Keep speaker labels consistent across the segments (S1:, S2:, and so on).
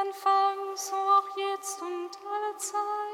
S1: Anfang, so auch jetzt und alle Zeit.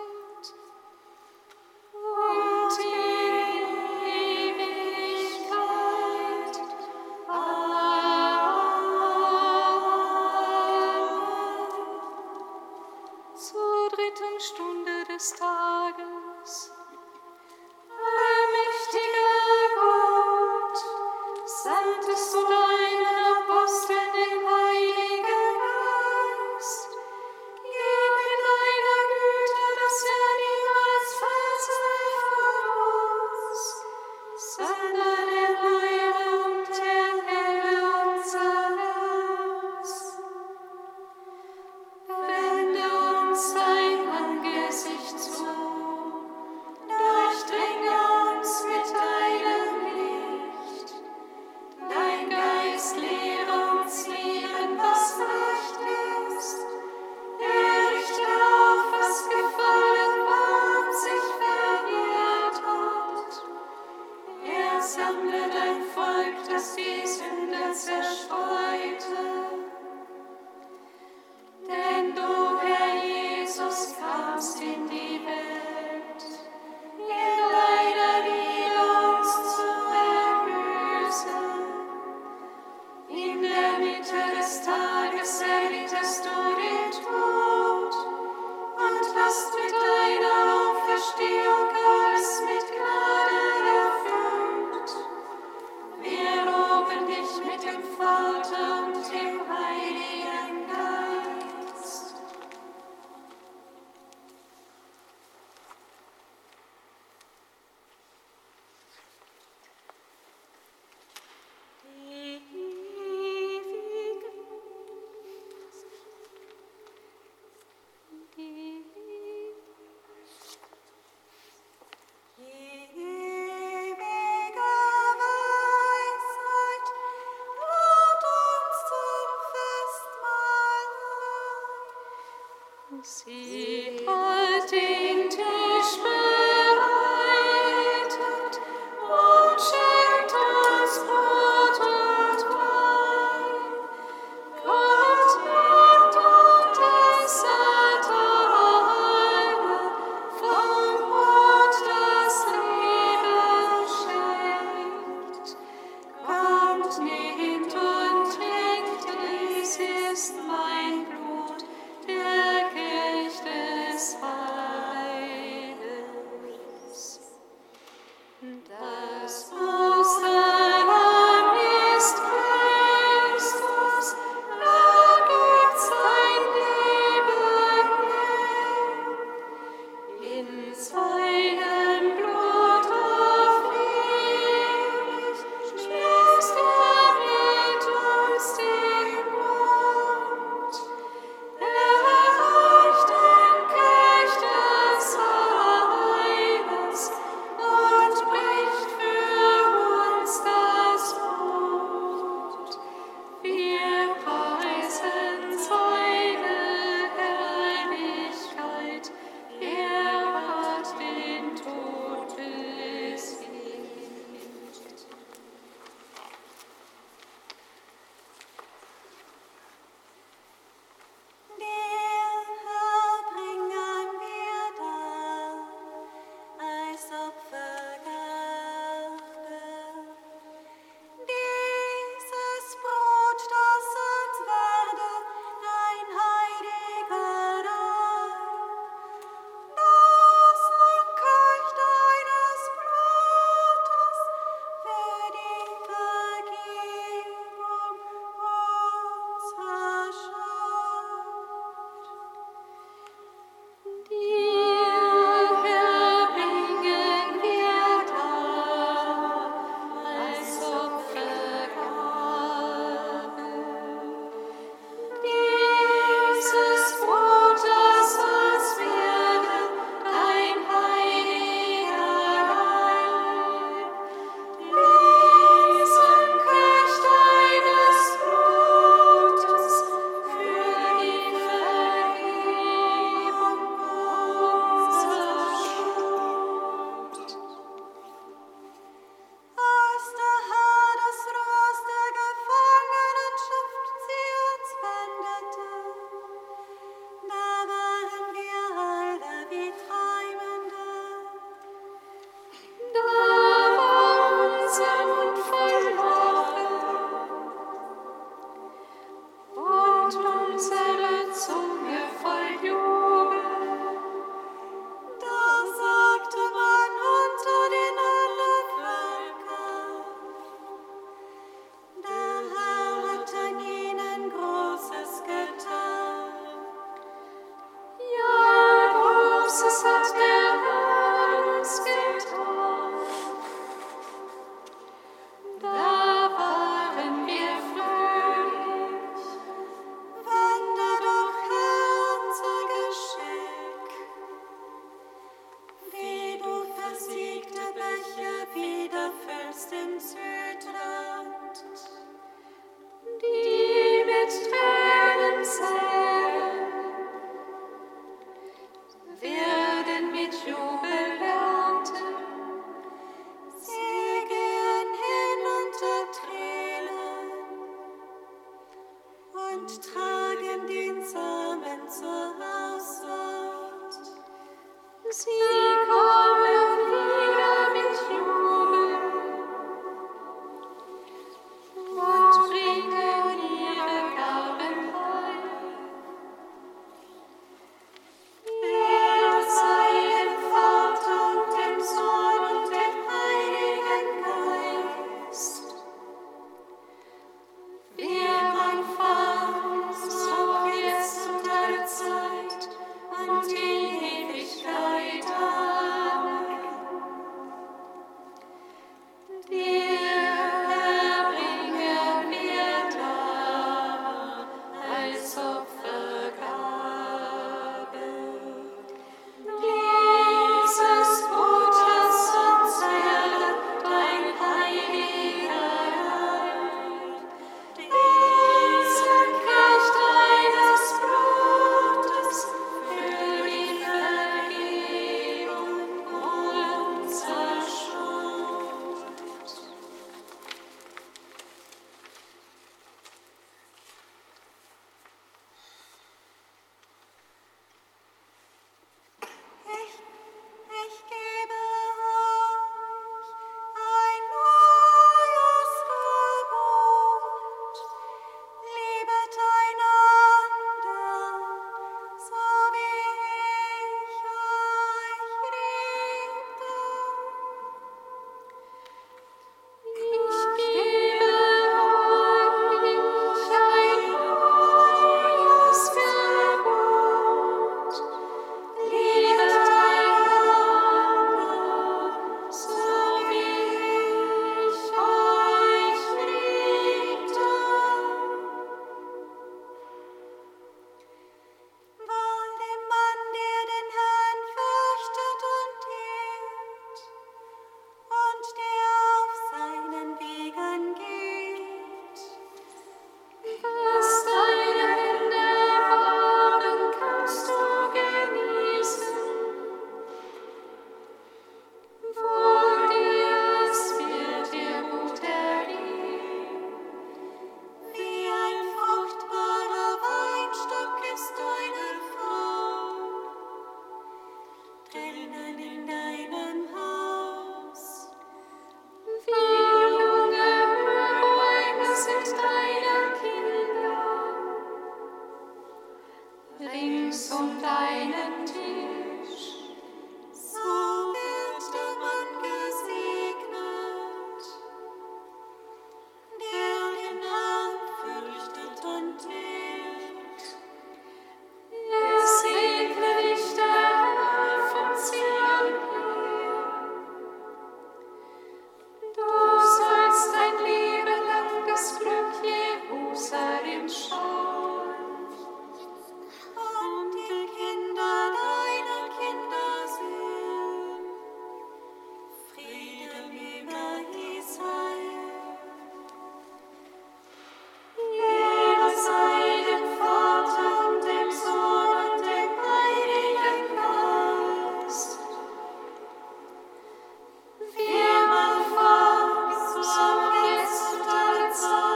S2: Christ,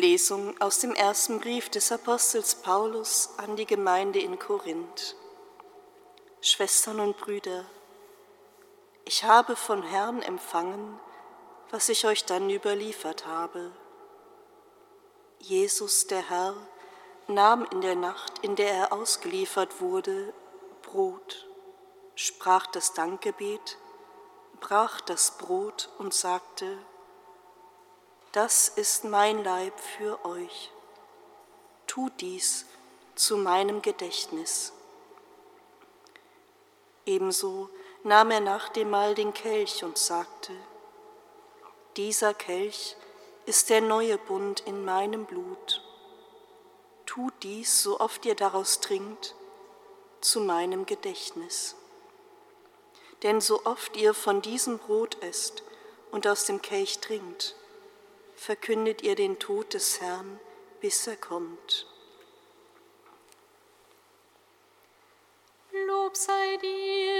S3: Lesung aus dem ersten Brief des Apostels Paulus an die Gemeinde in Korinth. Schwestern und Brüder, ich habe von Herrn empfangen, was ich euch dann überliefert habe. Jesus, der Herr, nahm in der Nacht, in der er ausgeliefert wurde, Brot, sprach das Dankgebet, brach das Brot und sagte, das ist mein Leib für euch. Tut dies zu meinem Gedächtnis. Ebenso nahm er nach dem Mahl den Kelch und sagte, dieser Kelch ist der neue Bund in meinem Blut. Tut dies, so oft ihr daraus trinkt, zu meinem Gedächtnis. Denn so oft ihr von diesem Brot esst und aus dem Kelch trinkt, verkündet ihr den Tod des Herrn, bis er kommt.
S1: Lob sei dir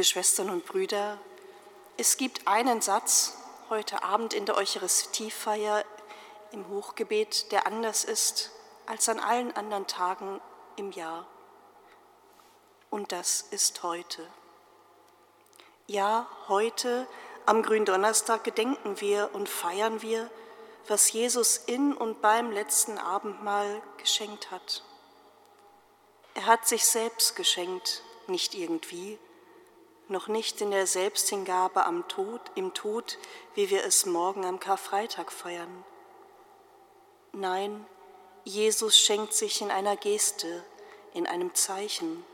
S3: Liebe Schwestern und Brüder, es gibt einen Satz heute Abend in der Eucharistiefeier im Hochgebet, der anders ist als an allen anderen Tagen im Jahr. Und das ist heute. Ja, heute am Gründonnerstag gedenken wir und feiern wir, was Jesus in und beim letzten Abendmahl geschenkt hat. Er hat sich selbst geschenkt, nicht irgendwie, noch nicht in der Selbsthingabe am Tod, im Tod, wie wir es morgen am Karfreitag feiern. Nein, Jesus schenkt sich in einer Geste, in einem Zeichen,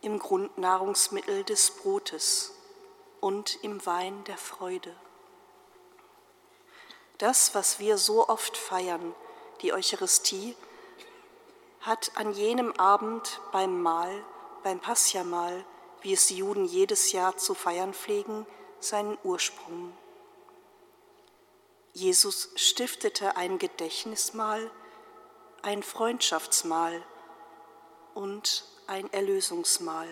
S3: im Grundnahrungsmittel des Brotes und im Wein der Freude. Das, was wir so oft feiern, die Eucharistie, hat an jenem Abend beim Mahl, beim Passiamahl, wie es die Juden jedes Jahr zu feiern pflegen, seinen Ursprung. Jesus stiftete ein Gedächtnismahl, ein Freundschaftsmahl und ein Erlösungsmahl.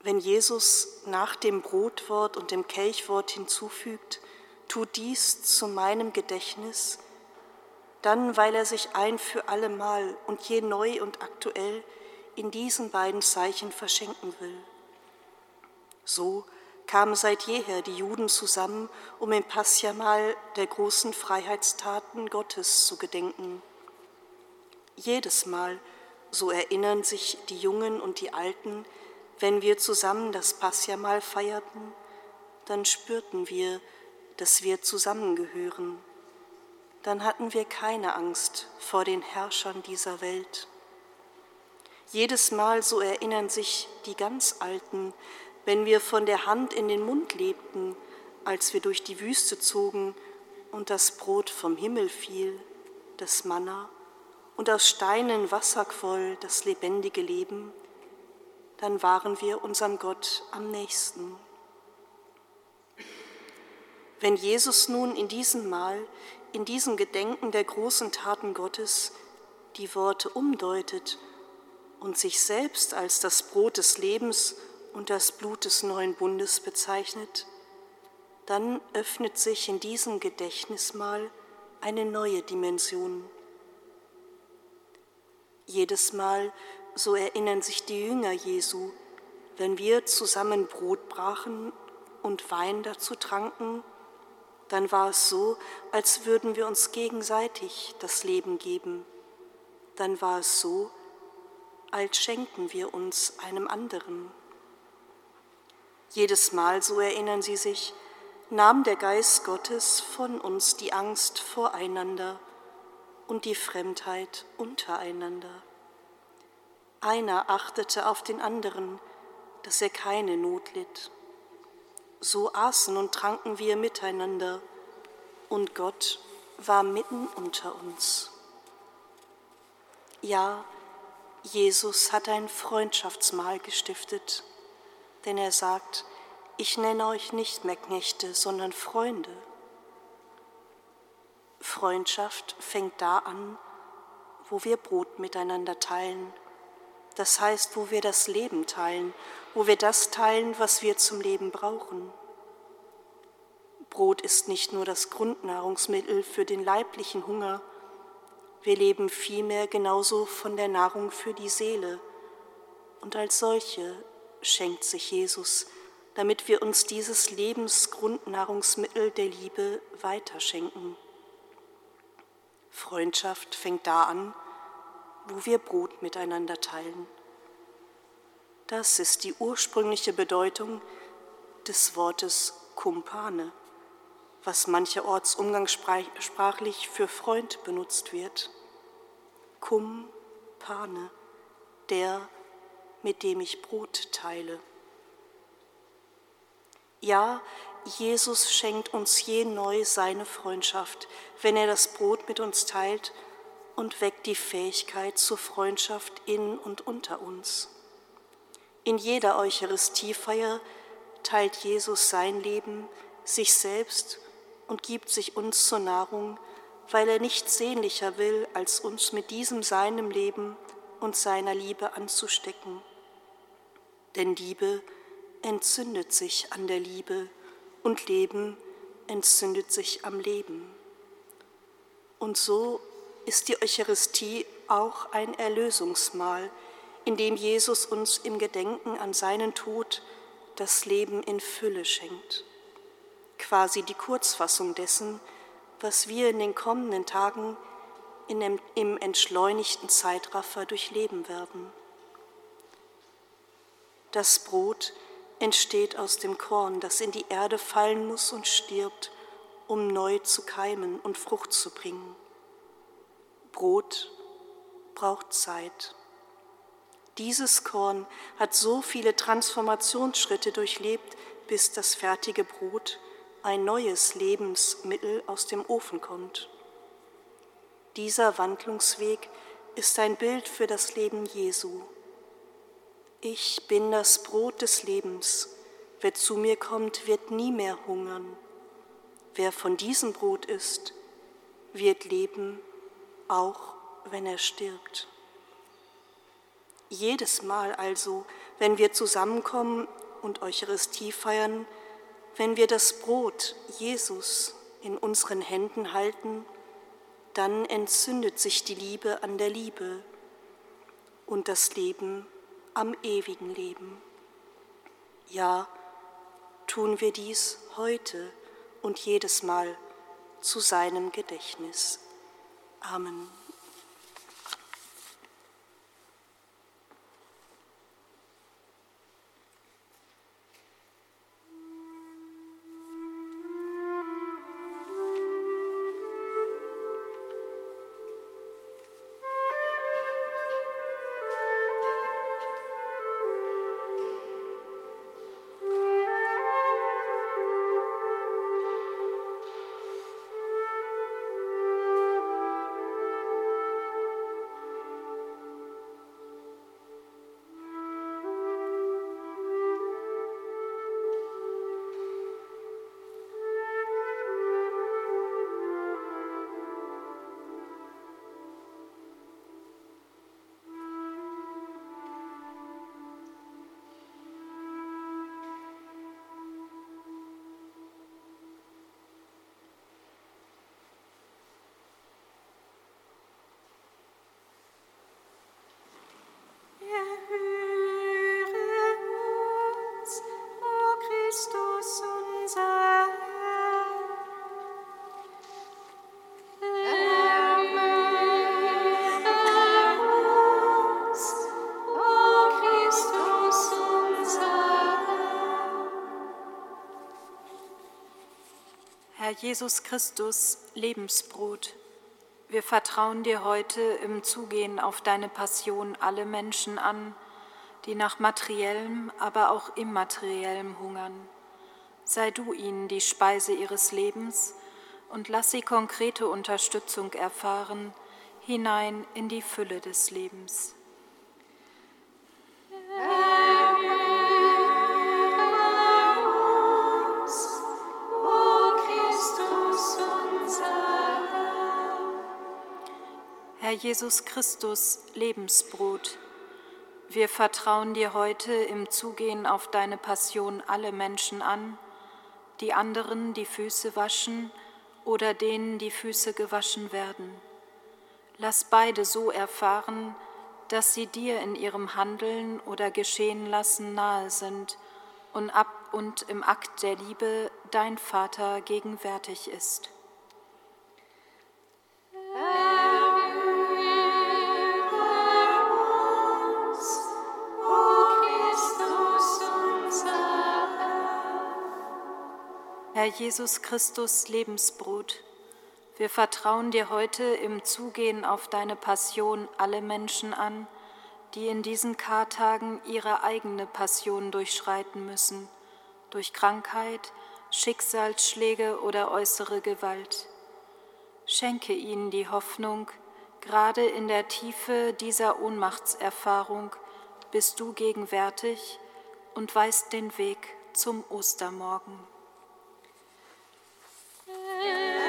S3: Wenn Jesus nach dem Brotwort und dem Kelchwort hinzufügt, tut dies zu meinem Gedächtnis, dann weil er sich ein für allemal und je neu und aktuell in diesen beiden Zeichen verschenken will. So kamen seit jeher die Juden zusammen, um im Passiamal der großen Freiheitstaten Gottes zu gedenken. Jedes Mal, so erinnern sich die Jungen und die Alten, wenn wir zusammen das Passiamal feierten, dann spürten wir, dass wir zusammengehören. Dann hatten wir keine Angst vor den Herrschern dieser Welt. Jedes Mal so erinnern sich die ganz Alten, wenn wir von der Hand in den Mund lebten, als wir durch die Wüste zogen und das Brot vom Himmel fiel, das Manna, und aus Steinen Wasser quoll, das lebendige Leben, dann waren wir unserem Gott am nächsten. Wenn Jesus nun in diesem Mahl, in diesem Gedenken der großen Taten Gottes die Worte umdeutet und sich selbst als das Brot des Lebens und das Blut des neuen Bundes bezeichnet, dann öffnet sich in diesem Gedächtnismal eine neue Dimension. Jedes Mal, so erinnern sich die Jünger Jesu, wenn wir zusammen Brot brachen und Wein dazu tranken, dann war es so, als würden wir uns gegenseitig das Leben geben. Dann war es so, als schenken wir uns einem anderen. Jedes Mal, so erinnern sie sich, nahm der Geist Gottes von uns die Angst voreinander und die Fremdheit untereinander. Einer achtete auf den anderen, dass er keine Not litt. So aßen und tranken wir miteinander, und Gott war mitten unter uns. Ja, Jesus hat ein Freundschaftsmahl gestiftet, denn er sagt, ich nenne euch nicht mehr Knechte, sondern Freunde. Freundschaft fängt da an, wo wir Brot miteinander teilen, das heißt, wo wir das Leben teilen, wo wir das teilen, was wir zum Leben brauchen. Brot ist nicht nur das Grundnahrungsmittel für den leiblichen Hunger, wir leben vielmehr genauso von der Nahrung für die Seele. Und als solche schenkt sich Jesus, damit wir uns dieses Lebensgrundnahrungsmittel der Liebe weiterschenken. Freundschaft fängt da an, wo wir Brot miteinander teilen. Das ist die ursprüngliche Bedeutung des Wortes Kumpane, was mancherorts umgangssprachlich für Freund benutzt wird. Kumpane, der, mit dem ich Brot teile. Ja, Jesus schenkt uns je neu seine Freundschaft, wenn er das Brot mit uns teilt und weckt die Fähigkeit zur Freundschaft in und unter uns. In jeder Eucharistiefeier teilt Jesus sein Leben, sich selbst und gibt sich uns zur Nahrung, weil er nichts sehnlicher will, als uns mit diesem seinem Leben und seiner Liebe anzustecken. Denn Liebe entzündet sich an der Liebe und Leben entzündet sich am Leben. Und so ist die Eucharistie auch ein Erlösungsmahl, in dem Jesus uns im Gedenken an seinen Tod das Leben in Fülle schenkt. Quasi die Kurzfassung dessen, was wir in den kommenden Tagen dem, im entschleunigten Zeitraffer durchleben werden. Das Brot entsteht aus dem Korn, das in die Erde fallen muss und stirbt, um neu zu keimen und Frucht zu bringen. Brot braucht Zeit. Dieses Korn hat so viele Transformationsschritte durchlebt, bis das fertige Brot, ein neues Lebensmittel aus dem Ofen kommt. Dieser Wandlungsweg ist ein Bild für das Leben Jesu. Ich bin das Brot des Lebens. Wer zu mir kommt, wird nie mehr hungern. Wer von diesem Brot isst, wird leben, auch wenn er stirbt. Jedes Mal also, wenn wir zusammenkommen und Eucharistie feiern, wenn wir das Brot Jesus in unseren Händen halten, dann entzündet sich die Liebe an der Liebe und das Leben am ewigen Leben. Ja, tun wir dies heute und jedes Mal zu seinem Gedächtnis. Amen.
S1: Herr Jesus Christus, Lebensbrot, wir vertrauen dir heute im Zugehen auf deine Passion alle Menschen an, die nach materiellem, aber auch immateriellem hungern. Sei du ihnen die Speise ihres Lebens und lass sie konkrete Unterstützung erfahren hinein in die Fülle des Lebens. Herr Jesus Christus, Lebensbrot, wir vertrauen dir heute im Zugehen auf deine Passion alle Menschen an, die anderen die Füße waschen oder denen die Füße gewaschen werden. Lass beide so erfahren, dass sie dir in ihrem Handeln oder Geschehen lassen nahe sind und, ab und im Akt der Liebe dein Vater gegenwärtig ist. Herr Jesus Christus, Lebensbrot, wir vertrauen dir heute im Zugehen auf deine Passion alle Menschen an, die in diesen Kartagen ihre eigene Passion durchschreiten müssen, durch Krankheit, Schicksalsschläge oder äußere Gewalt. Schenke ihnen die Hoffnung, gerade in der Tiefe dieser Ohnmachtserfahrung bist du gegenwärtig und weißt den Weg zum Ostermorgen. Yeah.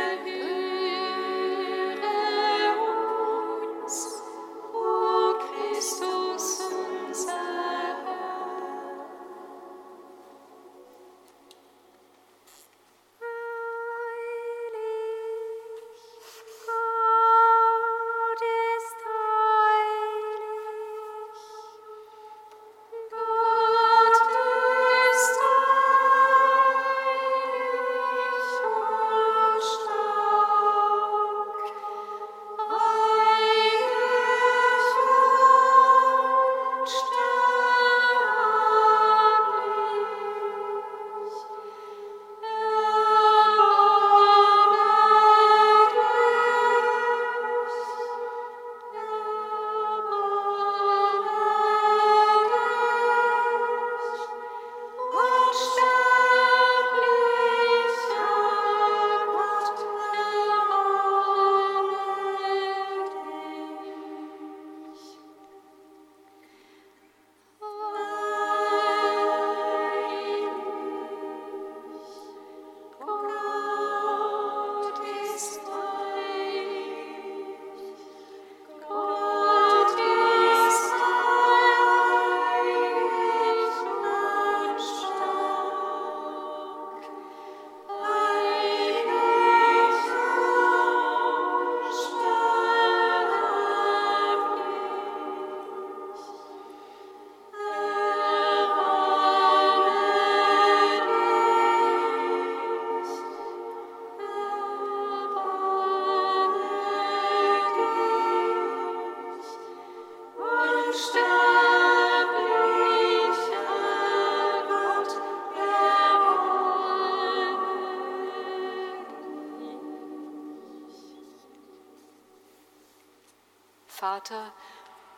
S4: Vater,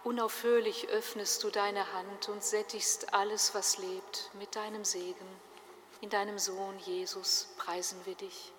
S4: unaufhörlich öffnest du deine Hand und sättigst alles, was lebt, mit deinem Segen. In deinem Sohn Jesus preisen wir dich.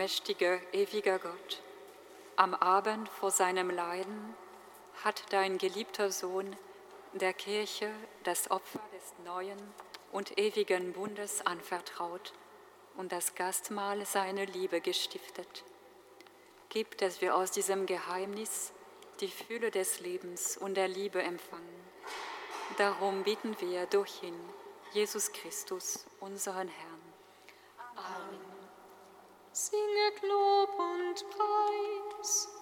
S5: Allmächtiger, ewiger Gott, am Abend vor seinem Leiden hat dein geliebter Sohn der Kirche das Opfer des neuen und ewigen Bundes anvertraut und das Gastmahl seiner Liebe gestiftet. Gib, dass wir aus diesem Geheimnis die Fülle des Lebens und der Liebe empfangen. Darum bitten wir durch ihn, Jesus Christus, unseren Herrn.
S1: Singet Lob und Preis.